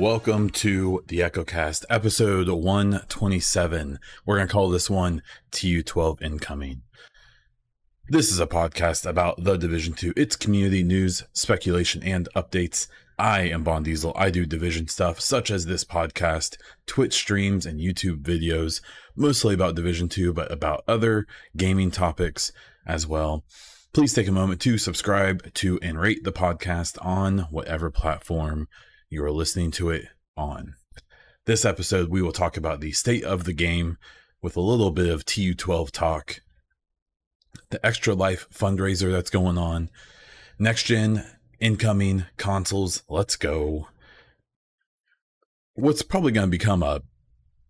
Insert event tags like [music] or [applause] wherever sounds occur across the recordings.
Welcome to the EchoCast, episode 127. We're going to call this one TU12 Incoming. This is a podcast about the Division 2, its community news, speculation, and updates. I am Bond Diesel. I do Division stuff such as this podcast, Twitch streams, and YouTube videos, mostly about Division 2, but about other gaming topics as well. Please take a moment to subscribe to and rate the podcast on whatever platform you are listening to it on. This episode, we will talk about the state of the game with a little bit of TU12 talk, the Extra Life fundraiser that's going on, next gen incoming consoles. Let's go. What's probably going to become a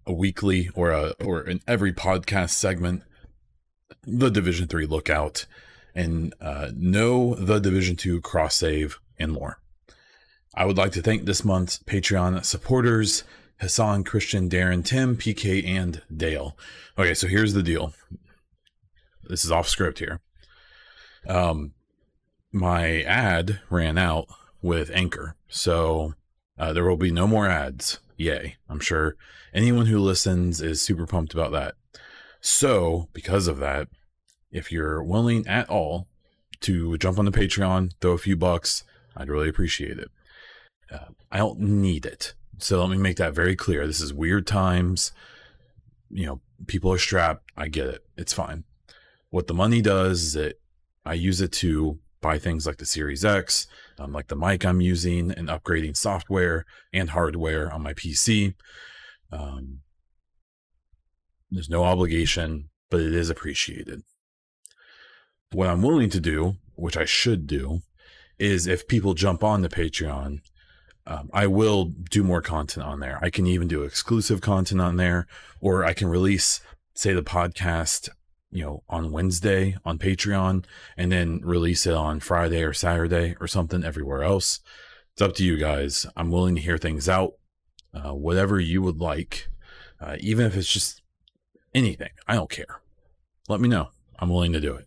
a weekly or a or an every podcast segment, the Division Three lookout, and uh, know the Division Two cross save and more. I would like to thank this month's Patreon supporters Hassan, Christian, Darren, Tim, PK, and Dale. Okay, so here's the deal. This is off script here. Um, my ad ran out with Anchor, so uh, there will be no more ads. Yay! I'm sure anyone who listens is super pumped about that. So, because of that, if you're willing at all to jump on the Patreon, throw a few bucks, I'd really appreciate it. Uh, I don't need it. So let me make that very clear. This is weird times. You know, people are strapped. I get it. It's fine. What the money does is that I use it to buy things like the Series X, um, like the mic I'm using, and upgrading software and hardware on my PC. Um, there's no obligation, but it is appreciated. What I'm willing to do, which I should do, is if people jump on the Patreon um, I will do more content on there. I can even do exclusive content on there, or I can release, say, the podcast, you know, on Wednesday on Patreon, and then release it on Friday or Saturday or something everywhere else. It's up to you guys. I'm willing to hear things out, uh, whatever you would like, uh, even if it's just anything. I don't care. Let me know. I'm willing to do it.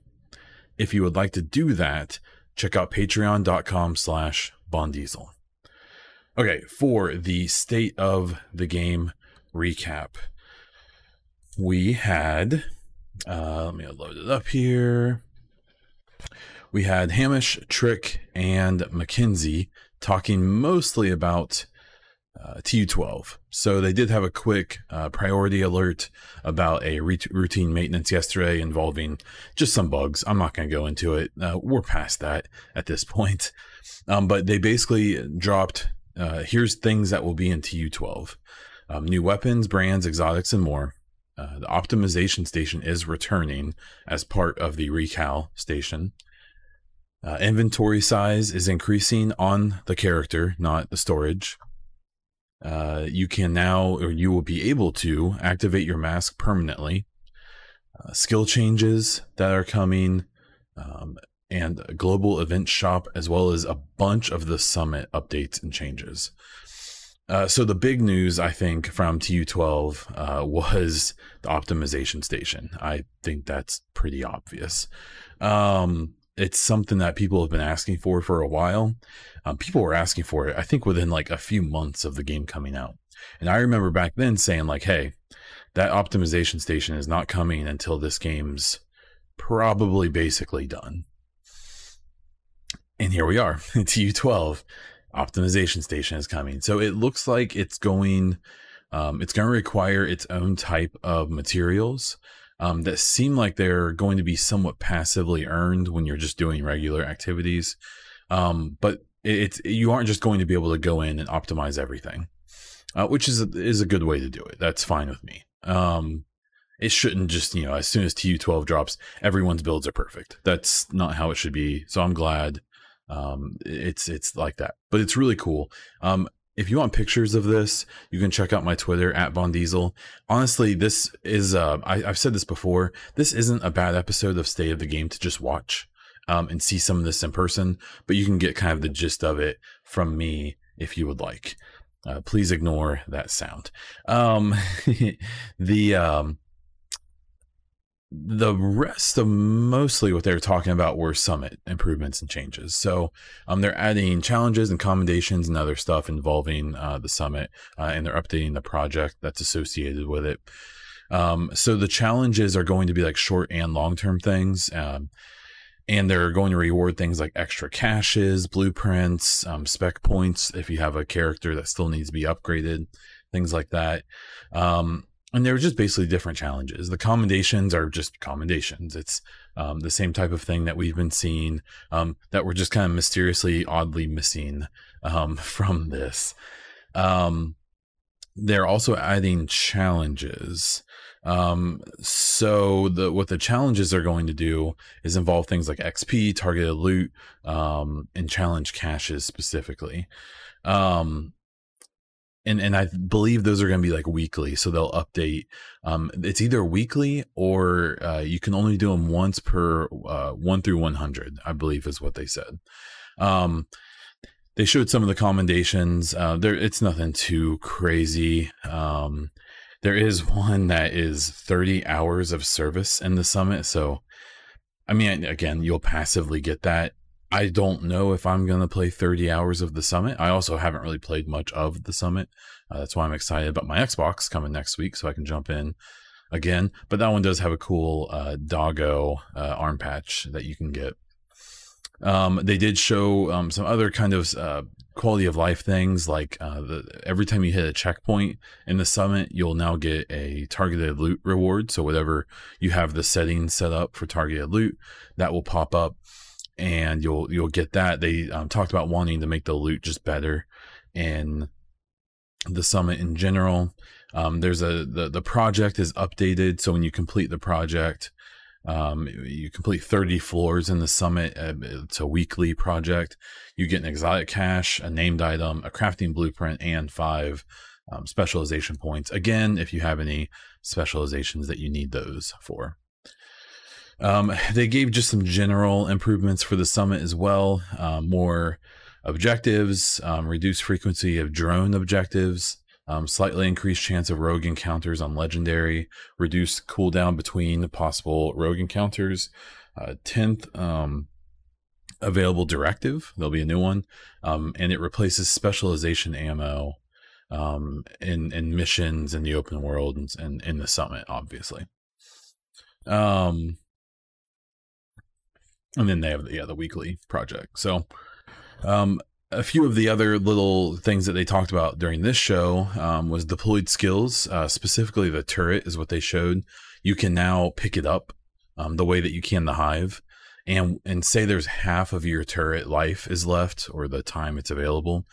If you would like to do that, check out patreon.com slash bondiesel. Okay, for the state of the game recap, we had, uh, let me load it up here. We had Hamish, Trick, and McKenzie talking mostly about uh, TU12. So they did have a quick uh, priority alert about a re- routine maintenance yesterday involving just some bugs. I'm not going to go into it. Uh, we're past that at this [laughs] point. Um, but they basically dropped uh, here's things that will be in TU12 um, new weapons, brands, exotics, and more. Uh, the optimization station is returning as part of the recal station. Uh, inventory size is increasing on the character, not the storage. Uh, you can now, or you will be able to, activate your mask permanently. Uh, skill changes that are coming, um, and global event shop, as well as a bunch of the summit updates and changes. Uh, so the big news, I think, from TU12 uh, was the optimization station. I think that's pretty obvious. Um, it's something that people have been asking for for a while. Um, people were asking for it, I think, within like a few months of the game coming out. And I remember back then saying, like, hey, that optimization station is not coming until this game's probably basically done. And here we are, [laughs] TU12 optimization station is coming. So it looks like it's going, um, it's going to require its own type of materials um, that seem like they're going to be somewhat passively earned when you're just doing regular activities. Um, but it's you aren't just going to be able to go in and optimize everything, uh, which is a, is a good way to do it. That's fine with me. Um, it shouldn't just you know as soon as TU12 drops, everyone's builds are perfect. That's not how it should be. So I'm glad um, it's it's like that, but it's really cool. Um, if you want pictures of this, you can check out my Twitter at Bond Diesel. Honestly, this is uh, I, have said this before. This isn't a bad episode of State of the Game to just watch um, and see some of this in person, but you can get kind of the gist of it from me if you would like. Uh, please ignore that sound. Um, [laughs] the um, the rest of mostly what they were talking about were summit improvements and changes. So um, they're adding challenges and commendations and other stuff involving uh, the summit, uh, and they're updating the project that's associated with it. Um, so the challenges are going to be like short and long term things. Um, and they're going to reward things like extra caches, blueprints, um, spec points if you have a character that still needs to be upgraded, things like that. Um, and they're just basically different challenges. The commendations are just commendations. It's um, the same type of thing that we've been seeing um, that we're just kind of mysteriously, oddly missing um, [laughs] from this. Um, they're also adding challenges. Um, so the what the challenges are going to do is involve things like XP, targeted loot, um, and challenge caches specifically. Um, and and I believe those are going to be like weekly, so they'll update. Um, it's either weekly or uh, you can only do them once per uh, one through one hundred. I believe is what they said. Um, they showed some of the commendations. Uh, there, it's nothing too crazy. Um, there is [laughs] one that is 30 hours of service in the summit. So, I mean, again, you'll passively get that. I don't know if I'm going to play 30 hours of the summit. I also haven't really played much of the summit. Uh, that's why I'm excited about my Xbox coming next week so I can jump in again. But that one does have a cool uh, doggo uh, arm patch that you can get. Um, they did show um, some other kind of uh, quality of life things like uh, the, every time you hit a checkpoint in the summit you'll now get a targeted loot reward so whatever you have the settings set up for targeted loot that will pop up and you'll you'll get that they um, talked about wanting to make the loot just better in the summit in general um, there's a the, the project is updated so when you complete the project um, you complete 30 floors in the summit. Uh, it's a weekly project. You get an exotic cache, a named item, a crafting blueprint, and five um, specialization points. Again, if you have any specializations that you need those for. Um, they gave just some general improvements for the summit as well. Um, more objectives, um, reduced frequency of drone objectives, um, slightly increased chance of rogue encounters on legendary, reduced cooldown between possible rogue encounters. Uh, 10th um, available directive, there'll be a new one, um, and it replaces specialization ammo um, in, in missions in the open world and in the summit, obviously. Um, and then they have the, yeah, the weekly project. So, um, a few of the other little things that they talked about during this show um, was deployed skills. Uh, specifically, the turret is what they showed. You can now pick it up um, the way that you can the hive, and and say there's half of your turret life is left or the time it's available.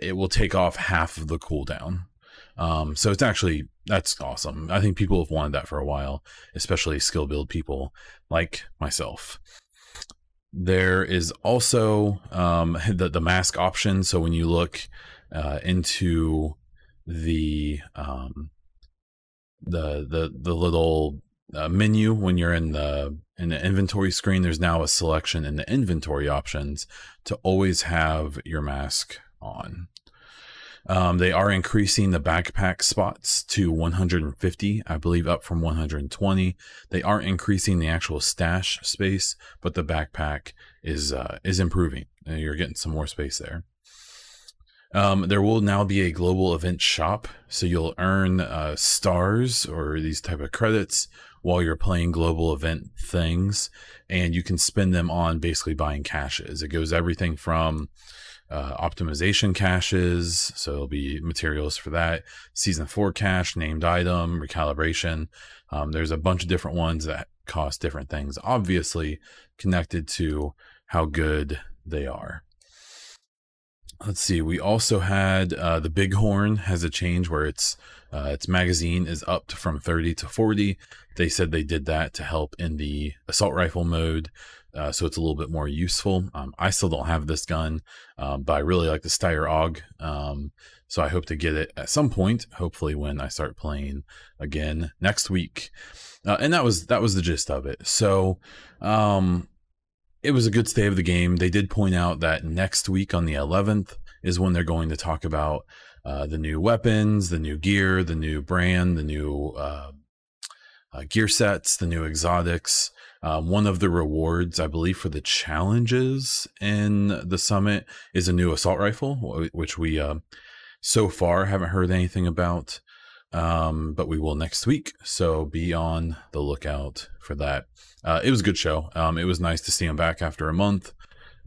It will take off half of the cooldown. Um, so it's actually that's awesome. I think people have wanted that for a while, especially skill build people like myself. There is also um, [laughs] the the mask option. So when you look uh, into the um, the the the little uh, menu when you're in the in the inventory screen, there's now a selection in the inventory options to always have your mask on. Um, they are increasing the backpack spots to 150, I believe, up from 120. They are increasing the actual stash space, but the backpack is uh, is improving. You're getting some more space there. Um, there will now be a global event shop, so you'll earn uh, stars or these type of credits while you're playing global event things, and you can spend them on basically buying caches. It goes everything from uh, optimization caches. So it'll be materials for that. Season four cache, named item, recalibration. Um, there's a bunch of different ones that cost different things, obviously connected to how good they are. Let's see. We also had uh, the Bighorn has a change where its uh, its magazine is upped from 30 to 40. They said they did that to help in the assault rifle mode uh, so it's a little bit more useful. Um, I still don't have this gun, um, but I really like the Steyr AUG. Um, so I hope to get it at some point, hopefully when I start playing again next week. Uh, and that was that was the gist of it. So um, it was a good stay of the game. They did point out that next week on the 11th is when they're going to talk about uh, the new weapons, the new gear, the new brand, the new uh, uh, gear sets, the new exotics. Um, one of the rewards, I believe, for the challenges in the summit is a new assault rifle, which we uh, so far haven't heard anything about, um, but we will next week. So be on the lookout for that. Uh, it was a good show. Um, it was nice to see him back after a month.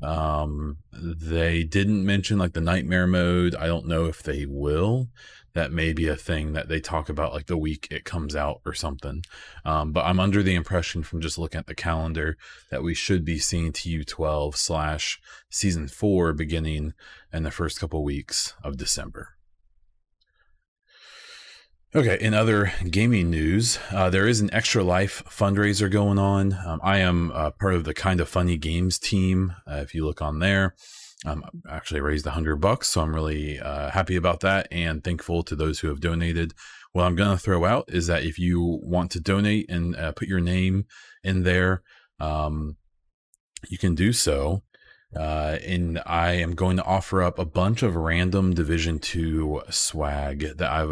Um, they didn't mention like the nightmare mode. I don't know if they will. That may be a thing that they talk about like the week it comes out or something. Um, but I'm under the impression from just looking at the calendar that we should be seeing TU12 slash season four beginning in the first couple weeks of December. Okay, in other gaming news, uh, there is an Extra Life fundraiser going on. Um, I am uh, part of the Kind of Funny Games team. Uh, if you look on there, um, actually raised a hundred bucks, so I'm really uh, happy about that and thankful to those who have donated. What I'm going to throw out is that if you want to donate and uh, put your name in there, um, you can do so. Uh, and I am going to offer up a bunch of random Division Two swag that I've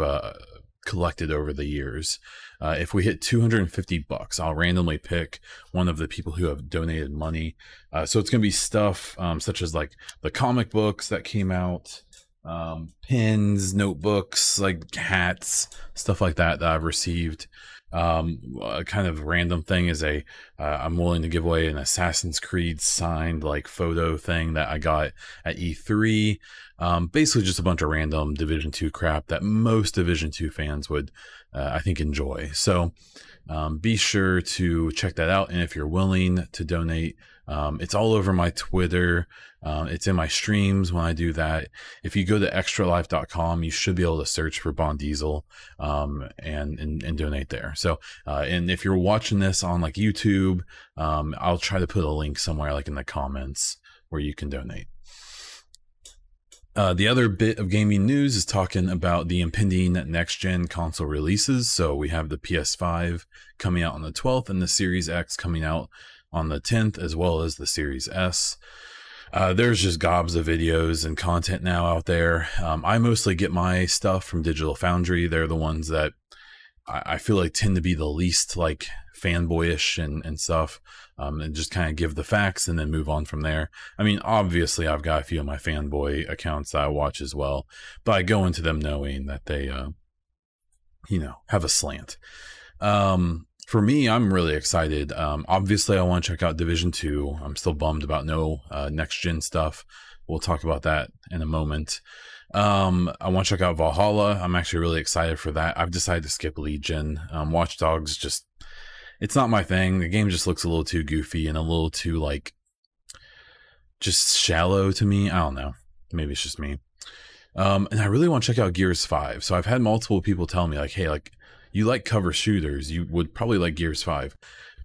collected over the years. Uh, if we hit 250 bucks, I'll randomly pick one of the people who have donated money. Uh, so it's going to be stuff um, such as like the comic books that came out, um, pins, notebooks, like hats, stuff like that that I've received. Um, a kind of random thing is a am uh, willing to give away an Assassin's Creed signed like photo thing that I got at E3. Um, basically, just a bunch of random Division Two crap that most Division Two fans would, uh, I think, enjoy. So um, be sure to check that out. And if you're willing to donate, um, it's all over my Twitter. Uh, it's in my streams when I do that. If you go to extralife.com, you should be able to search for Bond Diesel um, and, and, and donate there. So, uh, and if you're watching this on like YouTube, um, I'll try to put a link somewhere like in the comments where you can donate. Uh, the other bit of gaming news is talking about the impending next gen console releases. So we have the PS5 coming out on the 12th and the Series X coming out on the 10th, as well as the Series S. Uh, there's just gobs of videos and content now out there. Um, I mostly get my stuff from Digital Foundry. They're the ones that I, I feel like tend to be the least like fanboyish and, and stuff um, and just kind of give the facts and then move on from there. I mean, obviously, I've got a few of my fanboy accounts that I watch as well, but I go into them knowing that they, uh, you know, have a slant. Um, for me, I'm really excited. Um, obviously, I want to check out Division Two. I'm still bummed about no uh, next gen stuff. We'll talk about that in a moment. Um, I want to check out Valhalla. I'm actually really excited for that. I've decided to skip Legion. Um, Watch Dogs just it's not my thing. The game just looks a little too goofy and a little too like just shallow to me. I don't know. Maybe it's just me. Um, and I really want to check out Gears 5. So I've had multiple people tell me like, "Hey, like you like cover shooters, you would probably like Gears 5."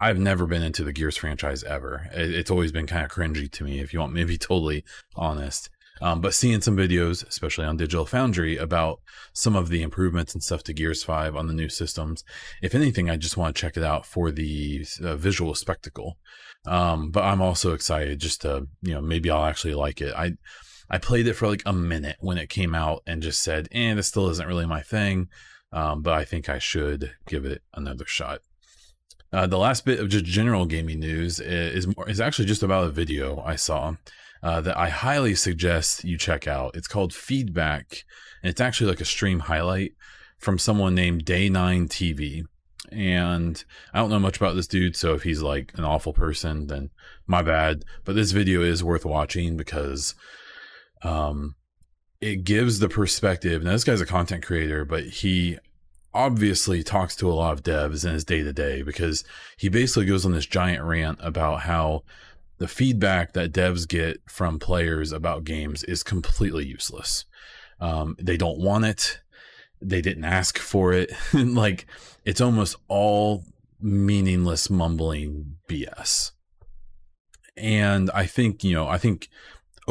I've never been into the Gears franchise ever. It's always been kind of cringy to me if you want me to be [laughs] totally honest. Um, but seeing some videos, especially on Digital Foundry, about some of the improvements and stuff to Gears 5 on the new systems, if anything, I just want to check it out for the uh, visual spectacle. Um, but I'm also excited just to, you know, maybe I'll actually like it. I, I played it for like a minute when it came out and just said, eh, this still isn't really my thing. Um, but I think I should give it another shot. Uh, the last bit of just general gaming news is, is, actually just about a video I saw uh, that I highly suggest you check out. It's called Feedback, and it's actually like a stream highlight from someone named Day9 TV. And I don't know much about this dude, so if he's like an awful person, then my bad. But this video is worth watching because um, it gives the perspective. Now, this guy's a content creator, but he obviously talks to a lot of devs in his day to day because he basically goes on this giant rant about how the feedback that devs get from players about games is completely useless. Um, they don't want it. They didn't ask for it. [laughs] like it's almost all meaningless mumbling BS. And I think, you know, I think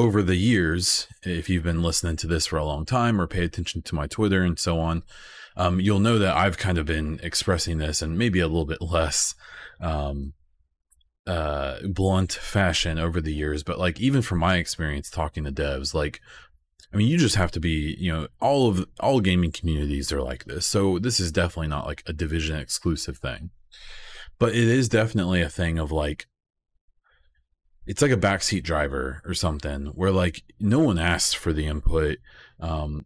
over the years, if you've been listening to this for a long time or pay attention to my Twitter and so on, um, you'll know that I've kind of been expressing this and maybe a little bit less um, uh, blunt fashion over the years. But like, even from my experience talking to devs, like, I mean, you just have to be, you know, all of all gaming communities are like this. So this is definitely not like a division exclusive thing, but it is definitely a thing of like, it's like a backseat driver or something where like no one asks for the input. Um,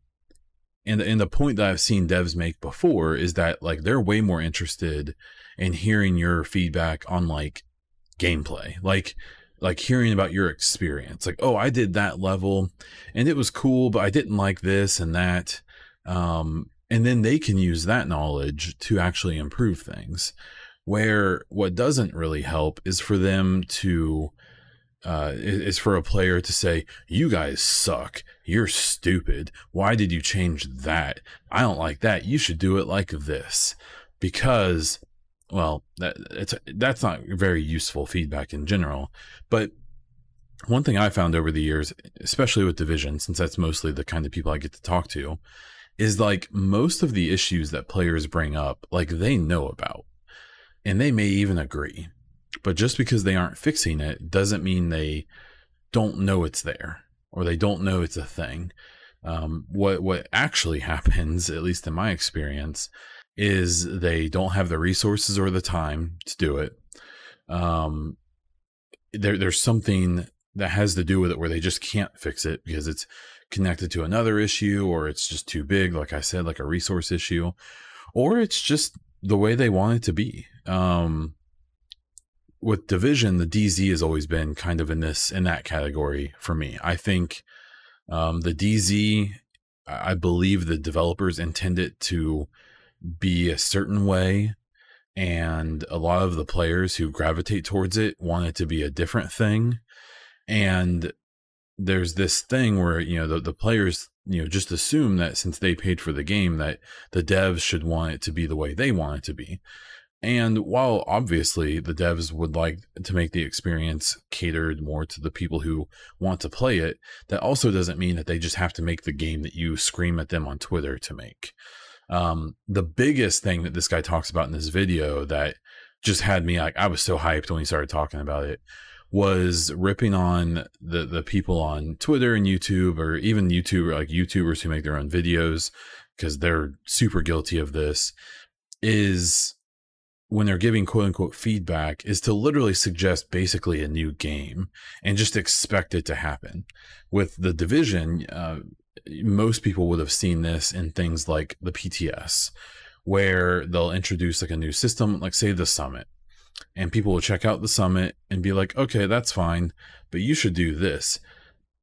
and and the point that I've seen devs make before is that like they're way more interested in hearing your feedback on like gameplay, like like hearing about your experience like oh i did that level and it was cool but i didn't like this and that um, and then they can use that knowledge to actually improve things where what doesn't really help is for them to uh, is for a player to say, "You guys suck. You're stupid. Why did you change that? I don't like that. You should do it like this." Because well, that it's that's not very useful feedback in general. But one thing I found over the years, especially with division, since that's mostly the kind of people I get to talk to, is like most of the issues that players bring up, like they know about, and they may even agree. But just because they aren't fixing it doesn't mean they don't know it's there or they don't know it's a thing. Um, what what actually [laughs] happens, at least in my experience, is they don't have the resources or the time to do it. Um, there, there's something that has to do with it where they just can't fix it because it's connected to another issue or it's just too big, like I said, like a resource issue, or it's just the way they want it to be. Um, with division, the DZ has always been kind of in this in that category for me. I think um, the DZ, I believe the developers intend it to be a certain way and a lot of the players who gravitate towards it want it to be a different thing and there's this thing where you know the, the players you know just assume that since they paid for the game that the devs should want it to be the way they want it to be and while obviously the devs would like to make the experience catered more to the people who want to play it that also doesn't mean that they just have to make the game that you scream at them on twitter to make. Um, the biggest thing that this guy talks about in this video that just had me like I was so hyped when he started talking about it was ripping on the the people on Twitter and YouTube or even YouTube like YouTubers who make their own videos because they're super guilty of this is when they're giving quote unquote feedback is to literally suggest basically a new game and just expect it to happen. With the division, uh, most people would have seen this in things like the PTS, where they'll introduce like a new system, like say the summit, and people will check out the summit and be like, okay, that's fine, but you should do this.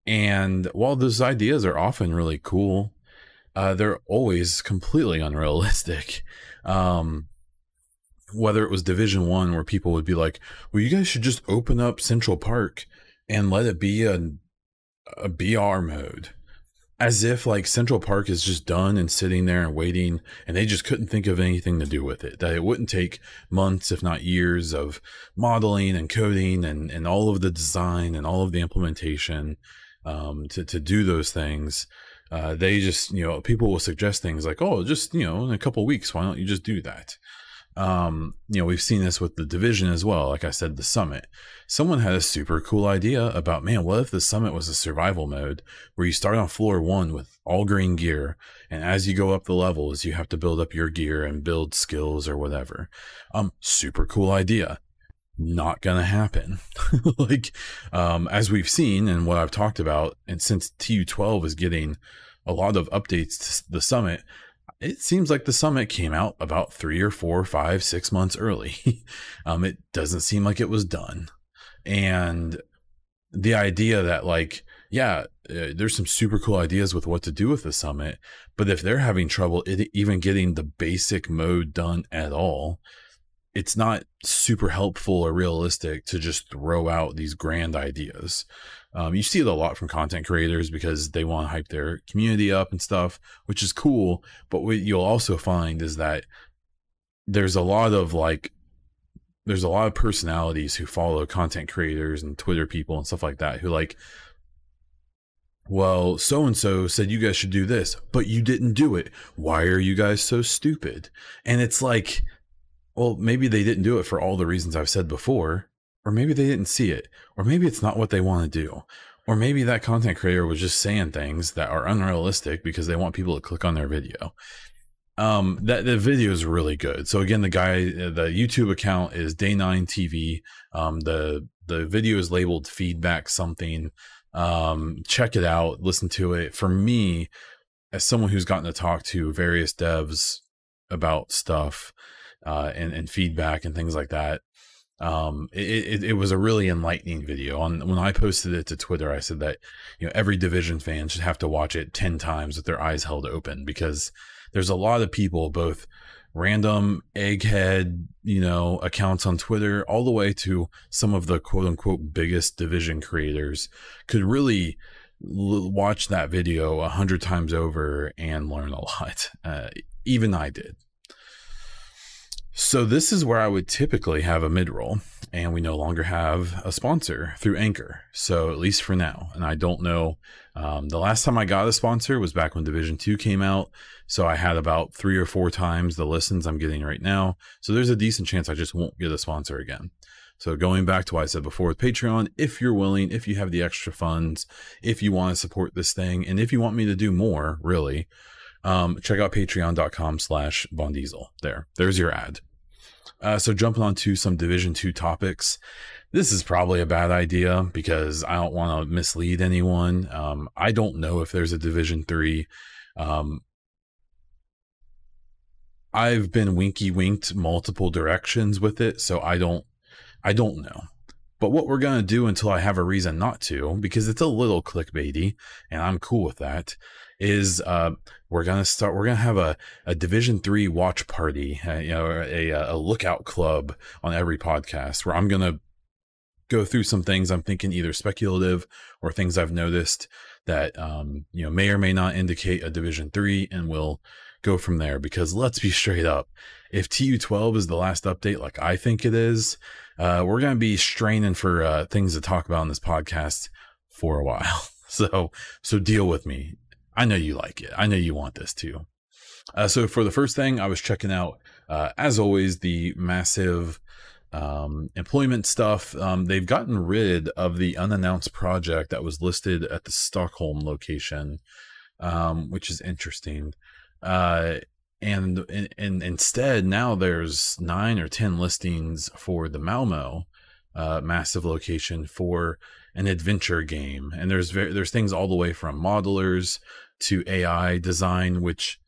And while those ideas are often really cool, uh, they're always completely unrealistic. [laughs] Um, whether it was Division One, where people would be like, "Well, you guys should just open up Central Park and let it be a a BR mode," as if like Central Park is just done and sitting there and waiting, and they just couldn't think of anything to do with it. That it wouldn't take months, if not years, of modeling and coding and, and all of the design and all of the implementation um, to, to do those things. Uh, they just, you know, people will suggest things like, oh, just, you know, in a couple weeks, why don't you just do that? Um, you know, we've seen this with the division as well. Like I said, the summit. Someone had a super cool idea about, man, what if the summit was a survival mode where you start on floor one with all green gear, and as you go up the levels, you have to build up your gear and build skills or whatever. Um, super cool idea. Not gonna happen. [laughs] like, um, as we've seen and what I've talked about, and since TU12 is getting a lot of updates to the summit, it seems like the summit came out about three or four, five, six months early. [laughs] um, it doesn't seem like it was done. And the idea that, like, yeah, uh, there's some super cool ideas with what to do with the summit, but if they're having trouble it, even getting the basic mode done at all, it's not super helpful or realistic to just throw out these grand ideas. Um, you see it a lot from content creators because they want to hype their community up and stuff, which is cool. But what you'll also find is that there's a lot of like there's a lot of personalities who follow content creators and Twitter people and stuff like that who like well, so and so said you guys should do this, but you didn't do it. Why are you guys so stupid? And it's like, well, maybe they didn't do it for all the reasons I've said before, or maybe they didn't see it, or maybe it's not what they want to do, or maybe that content creator was just saying things that are unrealistic because they want people to click on their video. Um, that the video is really good. So again, the guy, the YouTube account is Day9 TV. Um, the the video is labeled feedback something. Um, check it out, listen to it. For me, as someone who's gotten to talk to various devs about stuff uh, and and feedback and things like that, um, it, it, it, was a really enlightening video. On when I posted it to Twitter, I said that you know every division fan should have to watch it ten times with their eyes held open because there's a lot of people, both random egghead, you know, accounts on Twitter, all the way to some of the quote unquote biggest division creators, could really l- watch that video a hundred times over and learn a lot. Uh, even I did. So this is where I would typically have a mid roll, and we no longer have a sponsor through Anchor. So at least for now, and I don't know. Um, the last time I got a sponsor was back when Division Two came out, so I had about three or four times the listens I'm getting right now. So there's a decent chance I just won't get a sponsor again. So going back to what I said before with Patreon, if you're willing, if you have the extra funds, if you want to support this thing, and if you want me to do more, really, um, check out patreon.com slash Bond Diesel. There, there's your ad. Uh, so jumping on to some Division Two topics. This is probably a bad idea because I don't want to mislead anyone. Um, I don't know if there's a Division Three. Um, I've been winky winked multiple directions with it, so I don't, I don't know. But what we're gonna do until I have a reason not to, because it's a little clickbaity, and I'm cool with that, is uh, we're gonna start. We're gonna have a, a Division three watch party, uh, you know, a, a lookout club on every podcast where I'm gonna go through some things I'm thinking either speculative or things I've noticed that um, you know may or may not indicate a Division three, and we'll go from there. Because let's be straight up, if TU12 is the last update, like I think it is, uh, we're gonna be straining for uh, things to talk about in this podcast for a while. [laughs] So so deal with me. I know you like it. I know you want this too. Uh, so for the first thing, I was checking out, uh, as always, the massive um, employment stuff. Um, they've gotten rid of the unannounced project that was listed at the Stockholm location, um, which is interesting. Uh, and, and, and instead, now there's nine or ten listings for the Malmo uh, massive location for an adventure game. And there's there's things all the way from modelers to AI design, which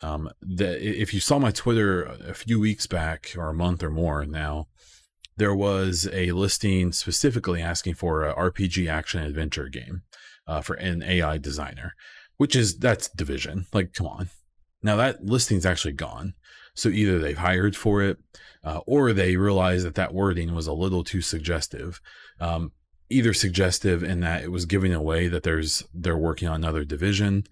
um, the, if you saw my Twitter a few weeks back or a month or more now, there was a listing specifically asking for a RPG action adventure game uh, for an AI designer, which is that's division. Like, come on. Now that listing's actually gone. So either they've hired for it, uh, or they realized that that wording was a little too suggestive. Um, either suggestive in that it was giving away that there's they're working on another division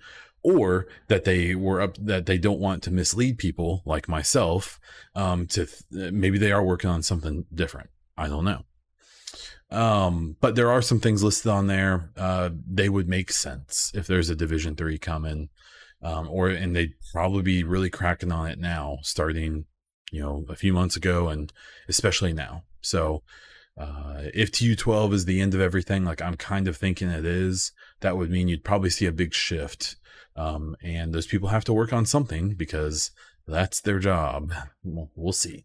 or that they were up that they don't want to mislead people like myself um to th- maybe they are working on something different i don't know um but there are some things listed on there uh they would make sense if there's a division 3 coming um or and they'd probably be really cracking on it now starting you know a few months ago and especially now so uh, if TU12 is the end of everything, like I'm kind of thinking it is, that would mean you'd probably see a big shift. Um, and those people have to work on something because that's their job. We'll see.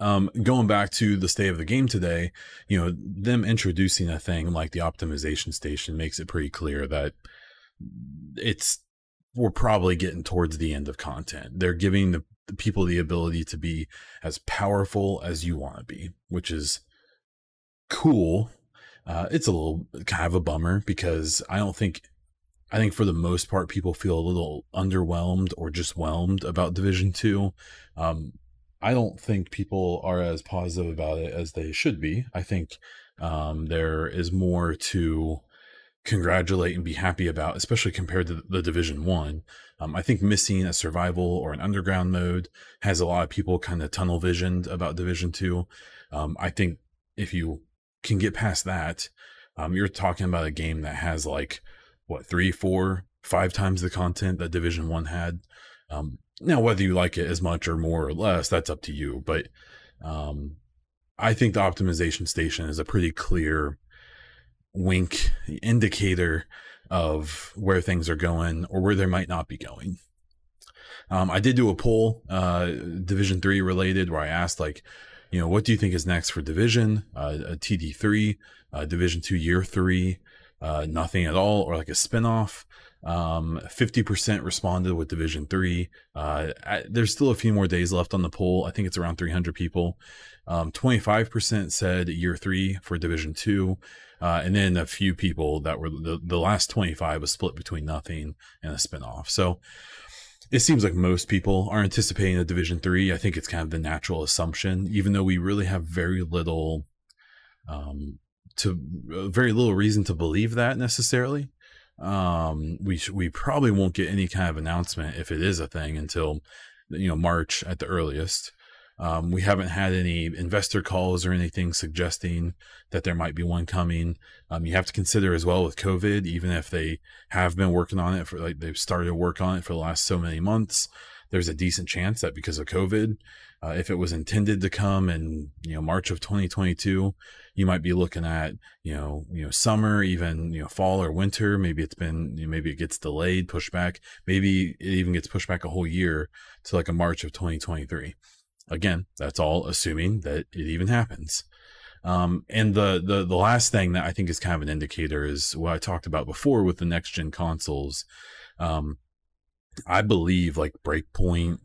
Um, going back to the state of the game today, you know, them introducing a thing like the optimization station makes it pretty clear that it's we're probably getting towards the end of content. They're giving the the people the ability to be as powerful as you want to be, which is cool. Uh, it's a little kind of a bummer because I don't think, I think for the most part, people feel a little underwhelmed or just whelmed about Division Two. Um, I don't think people are as positive about it as they should be. I think um, there is more to congratulate and be happy about, especially compared to the Division One. Um, I think missing a survival or an underground mode has a lot of people kind of tunnel visioned about Division Two. Um, I think if you can get past that, um, you're talking about a game that has like what three, four, five times the content that Division One had. Um, now, whether you like it as much or more or less, that's up to you. But um, I think the optimization station is a pretty clear wink indicator of where things are going or where they might not be going. Um, I did do a poll, uh, Division Three related, where I asked like, you know, what do you think is next for Division? Uh, a TD three, uh, Division Two Year Three, uh, nothing at all, or like a spinoff. Um, 50% responded with Division Three. Uh, there's still a few more days left on the poll. I think it's around 300 people. Um, 25% said Year Three for Division Two. Uh, and then a few people that were the, the last 25 was split between nothing and a spinoff. So it seems like most people are anticipating a division three. I think it's kind of the natural assumption, even though we really have very little, um, to uh, very little reason to believe that necessarily. Um, we sh- we probably won't get any kind of announcement if it is a thing until you know March at the earliest. Um, we haven't had any investor calls or anything suggesting that there might be one coming. Um, you have to consider as well with COVID, even if they have been working on it for like they've started to work on it for the last so many months, there's a decent chance that because of COVID, uh, if it was intended to come in you know March of 2022, you might be looking at you know you know summer, even you know fall or winter. Maybe it's been you know, maybe it gets delayed, pushed back. Maybe it even gets pushed back a whole year to like a March of 2023. Again, that's all assuming that it even happens. Um, and the, the the last thing that I think is kind of an indicator is what I talked about before with the next gen consoles. Um, I believe like Breakpoint,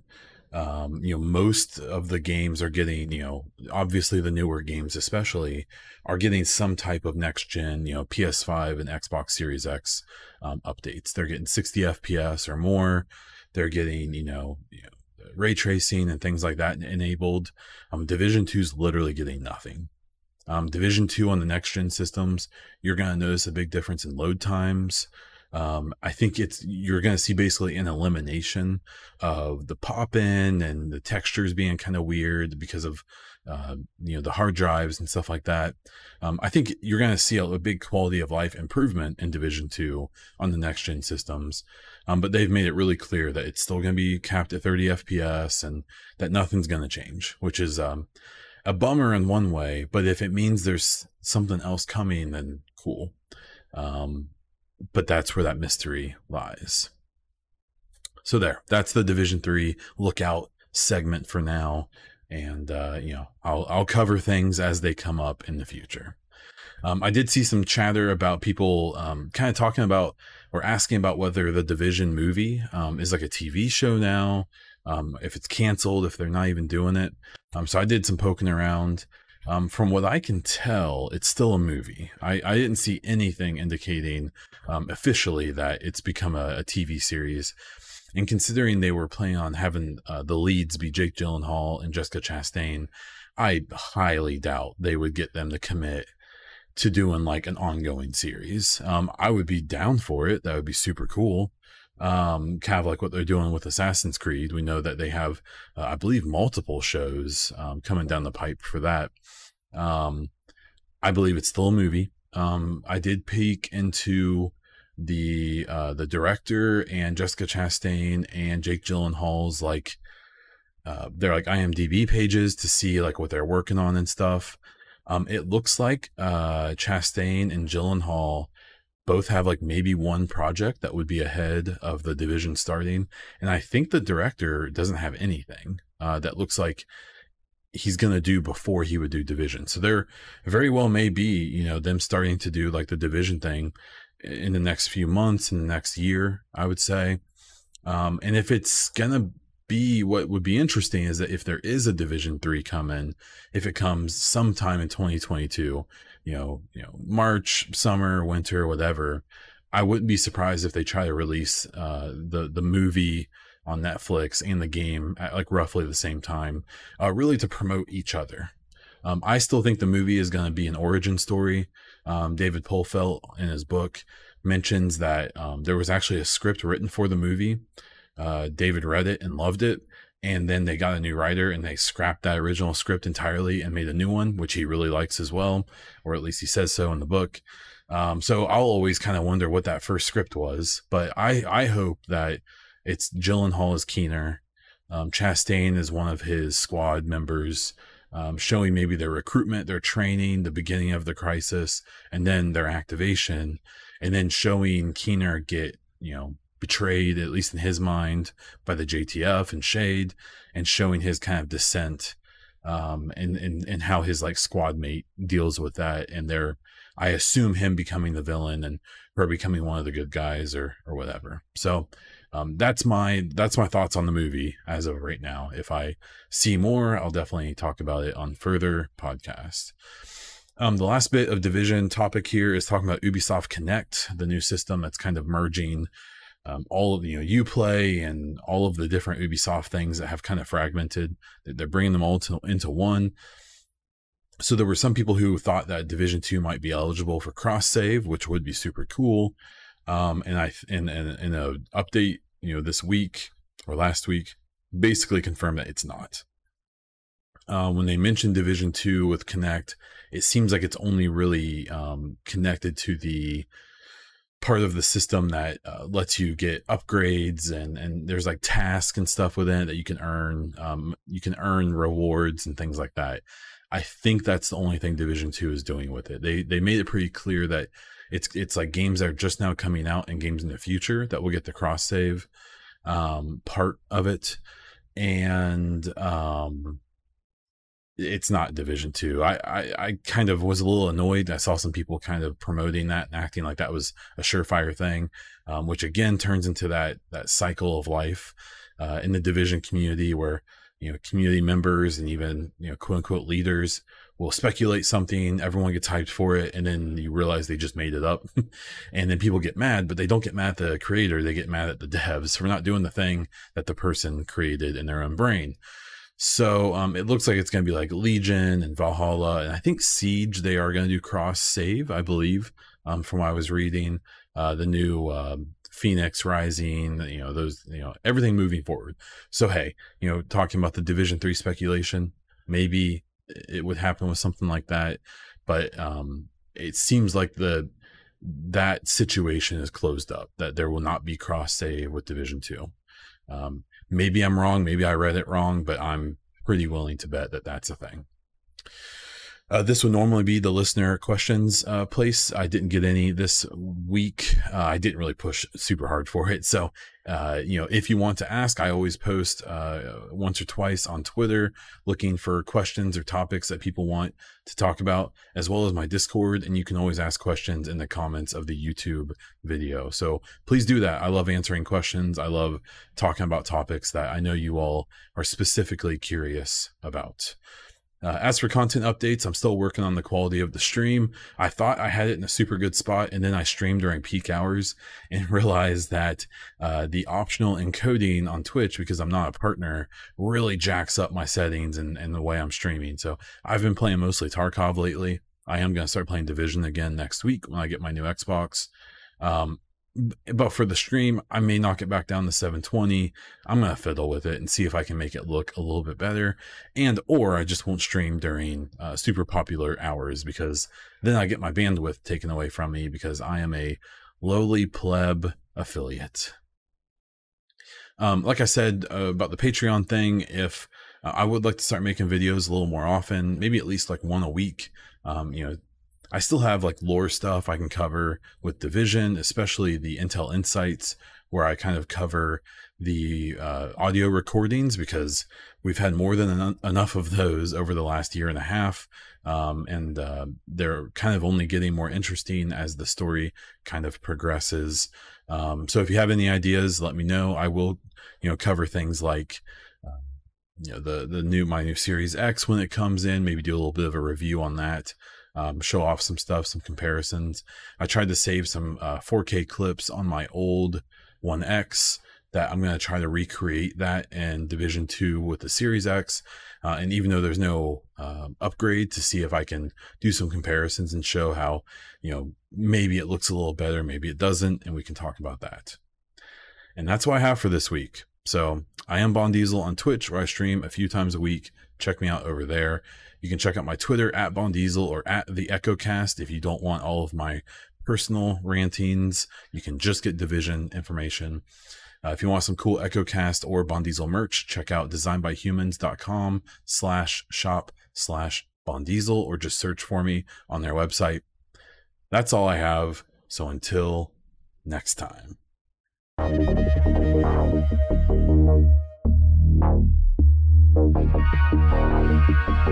um, you know, most of the games are getting, you know, obviously the newer games especially are getting some type of next gen, you know, PS5 and Xbox Series X um, updates. They're getting 60 FPS or more. They're getting, you know, you know ray tracing and things like that enabled. Um, Division Two is literally getting nothing. Um, Division Two on the next gen systems, you're going to notice a big difference in load times. Um, I think it's you're going to see basically an elimination of the pop in and the textures being kind of weird because of uh, you know the hard drives and stuff like that. Um, I think you're going to see a, a, big quality of life improvement in Division Two on the next gen systems. Um, but they've made it really clear that it's still going to be capped at 30 FPS and that nothing's going to change, which is um, a bummer in one way. But if it means there's something else coming, then cool. Um, but that's where that mystery lies. So there, that's the Division Three lookout segment for now, and uh, you know I'll I'll cover things as they come up in the future. Um, I did see some chatter about people um, kind of talking about or asking about whether the Division movie um, is like a TV show now, um, if it's canceled, if they're not even doing it. Um, so I did some poking around. Um, from what I can tell, it's still a movie. I, I didn't see anything indicating officially that it's become a, a, TV series. And considering they were planning on having uh, the leads be Jake Gyllenhaal and Jessica Chastain, I highly doubt they would get them to commit to doing like an ongoing series. Um, I would be down for it. That would be super cool. Um, kind of like what they're doing with Assassin's Creed. We know that they have, uh, I believe, multiple shows um, coming down the pipe for that. Um, I believe it's still a movie. Um, I did peek into the uh, the director and Jessica Chastain and Jake Gyllenhaal's like uh, they're like IMDb pages to see like what they're working on and stuff. Um, it looks like uh, Chastain and Gyllenhaal both have like maybe one project that would be ahead of the division starting, and I think the director doesn't have anything uh, that looks like he's gonna do before he would do division. So there very well may be you know them starting to do like the division thing in the next few months in the next year, I would say. Um, and if it's gonna be what would be interesting is that if there is a division three coming if it comes sometime in 2022 you know you know march summer winter whatever i wouldn't be surprised if they try to release uh, the the movie on netflix and the game at like roughly the same time uh, really to promote each other Um, I still think the movie is going to be an origin story. Um, David Polfeldt in his book mentions that um, there was actually a script written for the movie. Uh, David read it and loved it, and then they got a new writer and they scrapped that original script entirely and made a new one, which he really likes as well, or at least he says so in the book. Um, so I'll always kind of wonder what that first script was, but I I hope that it's Gyllenhaal as Keener, um, Chastain is one of his squad members, um, showing maybe their recruitment, their training, the beginning of the crisis, and then their activation, and then showing Keener get you know betrayed, at least in his mind, by the JTF and Shade, and showing his kind of descent um, and, and, and how his like squad mate deals with that. And they're, I assume him becoming the villain and her becoming one of the good guys or, or whatever. So, um, that's my, that's my thoughts on the movie as of right now. If I see more, I'll definitely talk about it on further podcasts. Um, the last bit of division topic here is talking about Ubisoft Connect, the new system that's kind of merging um, all of you know UPlay and all of the different Ubisoft things that have kind of fragmented. They're bringing them all to, into one. So there were some people who thought that Division Two might be eligible for cross save, which would be super cool. Um, and I in in, in a update you know this week or last week basically confirmed that it's not. Uh, when they mentioned Division Two with Connect, it seems like it's only really um, connected to the part of the system that uh, lets you get upgrades and and there's like tasks and stuff within it that you can earn um, you can earn rewards and things like that. I think that's the only thing division 2 is doing with it. They they made it pretty clear that it's it's like games that are just now coming out and games in the future that will get the cross save um, part of it. And um, it's not division two. I, I i kind of was a little annoyed. I saw some people kind of promoting that and acting like that was a surefire thing um, which again turns into that that cycle of life uh, in the division community where you know community members and even you know quote unquote leaders will speculate something everyone gets hyped for it and then you realize they just made it up. [laughs] And then people get mad but they don't get mad at the creator they get mad at the [laughs] devs for not doing the thing that the person created in their own brain so um, it looks like it's going to be like Legion and Valhalla, and I think Siege. They are going to do cross save, I believe, um, from what I was reading. Uh, the new um, Fenyx Rising, you know those, you know everything moving forward. So hey, you know talking about the Division Three speculation, maybe it would happen with something like that, but um, it seems like the that situation is closed up. That there will not be cross save with Division Two. Um, maybe I'm wrong. Maybe I read it wrong, but I'm pretty willing to bet that that's a thing. Uh, this would normally be the listener questions uh, place. I didn't get any this week. Uh, I didn't really push super hard for it. So, uh, you know, if you want to ask, I always post uh, once or twice on Twitter looking for questions or topics that people want to talk about, as well as my Discord. And you can always ask questions in the comments of the YouTube video. So please do that. I love answering questions. I love talking about topics that I know you all are specifically curious about. Uh, as for content updates, I'm still working on the quality of the stream. I thought I had it in a super good spot, and then I streamed during peak hours [laughs] and realized that uh, the optional encoding on Twitch, because I'm not a partner, really jacks up my settings and, and the way I'm streaming. So I've been playing mostly Tarkov lately. I am going to start playing Division again next week when I get my new Xbox. Um, but for the stream, I may knock it back down to 720. I'm gonna fiddle with it and see if I can make it look a little bit better, and or I just won't stream during uh, super popular hours because then I get my bandwidth taken away from me because I am a lowly pleb affiliate. Um, like I said uh, about the Patreon thing, if uh, I would like to start making videos a little more often, maybe at least like one a week. Um, you know, I still have like lore stuff I can cover with Division, especially the Intel Insights, where I kind of cover the uh, audio recordings because we've had more than en- enough of those over the last year and a half. Um, and uh, they're kind of only getting more interesting as the story kind of progresses. Um, so if you have any ideas, let me know. I will, you know, cover things like uh, you know the the new my new series x when it comes in maybe do a little bit of a review on that um, show off some stuff, some comparisons. I tried to save some uh, 4K clips on my old One X that I'm going to try to recreate that in Division Two with the Series X. Uh, and even though there's no uh, upgrade, to see if I can do some comparisons and show how, you know, maybe it looks a little better, maybe it doesn't, and we can talk about that. And that's what I have for this week. So I am Bond Diesel on Twitch, where I stream a few times a week check me out over there. You can check out my Twitter at Bond Diesel or at the EchoCast if you don't want all of my personal rantings. You can just get division information. Uh, if you want some cool EchoCast or Bond Diesel merch, check out designbyhumans.com slash shop slash Bond Diesel or just search for me on their website. That's all I have. So until next time. Thank you. Thank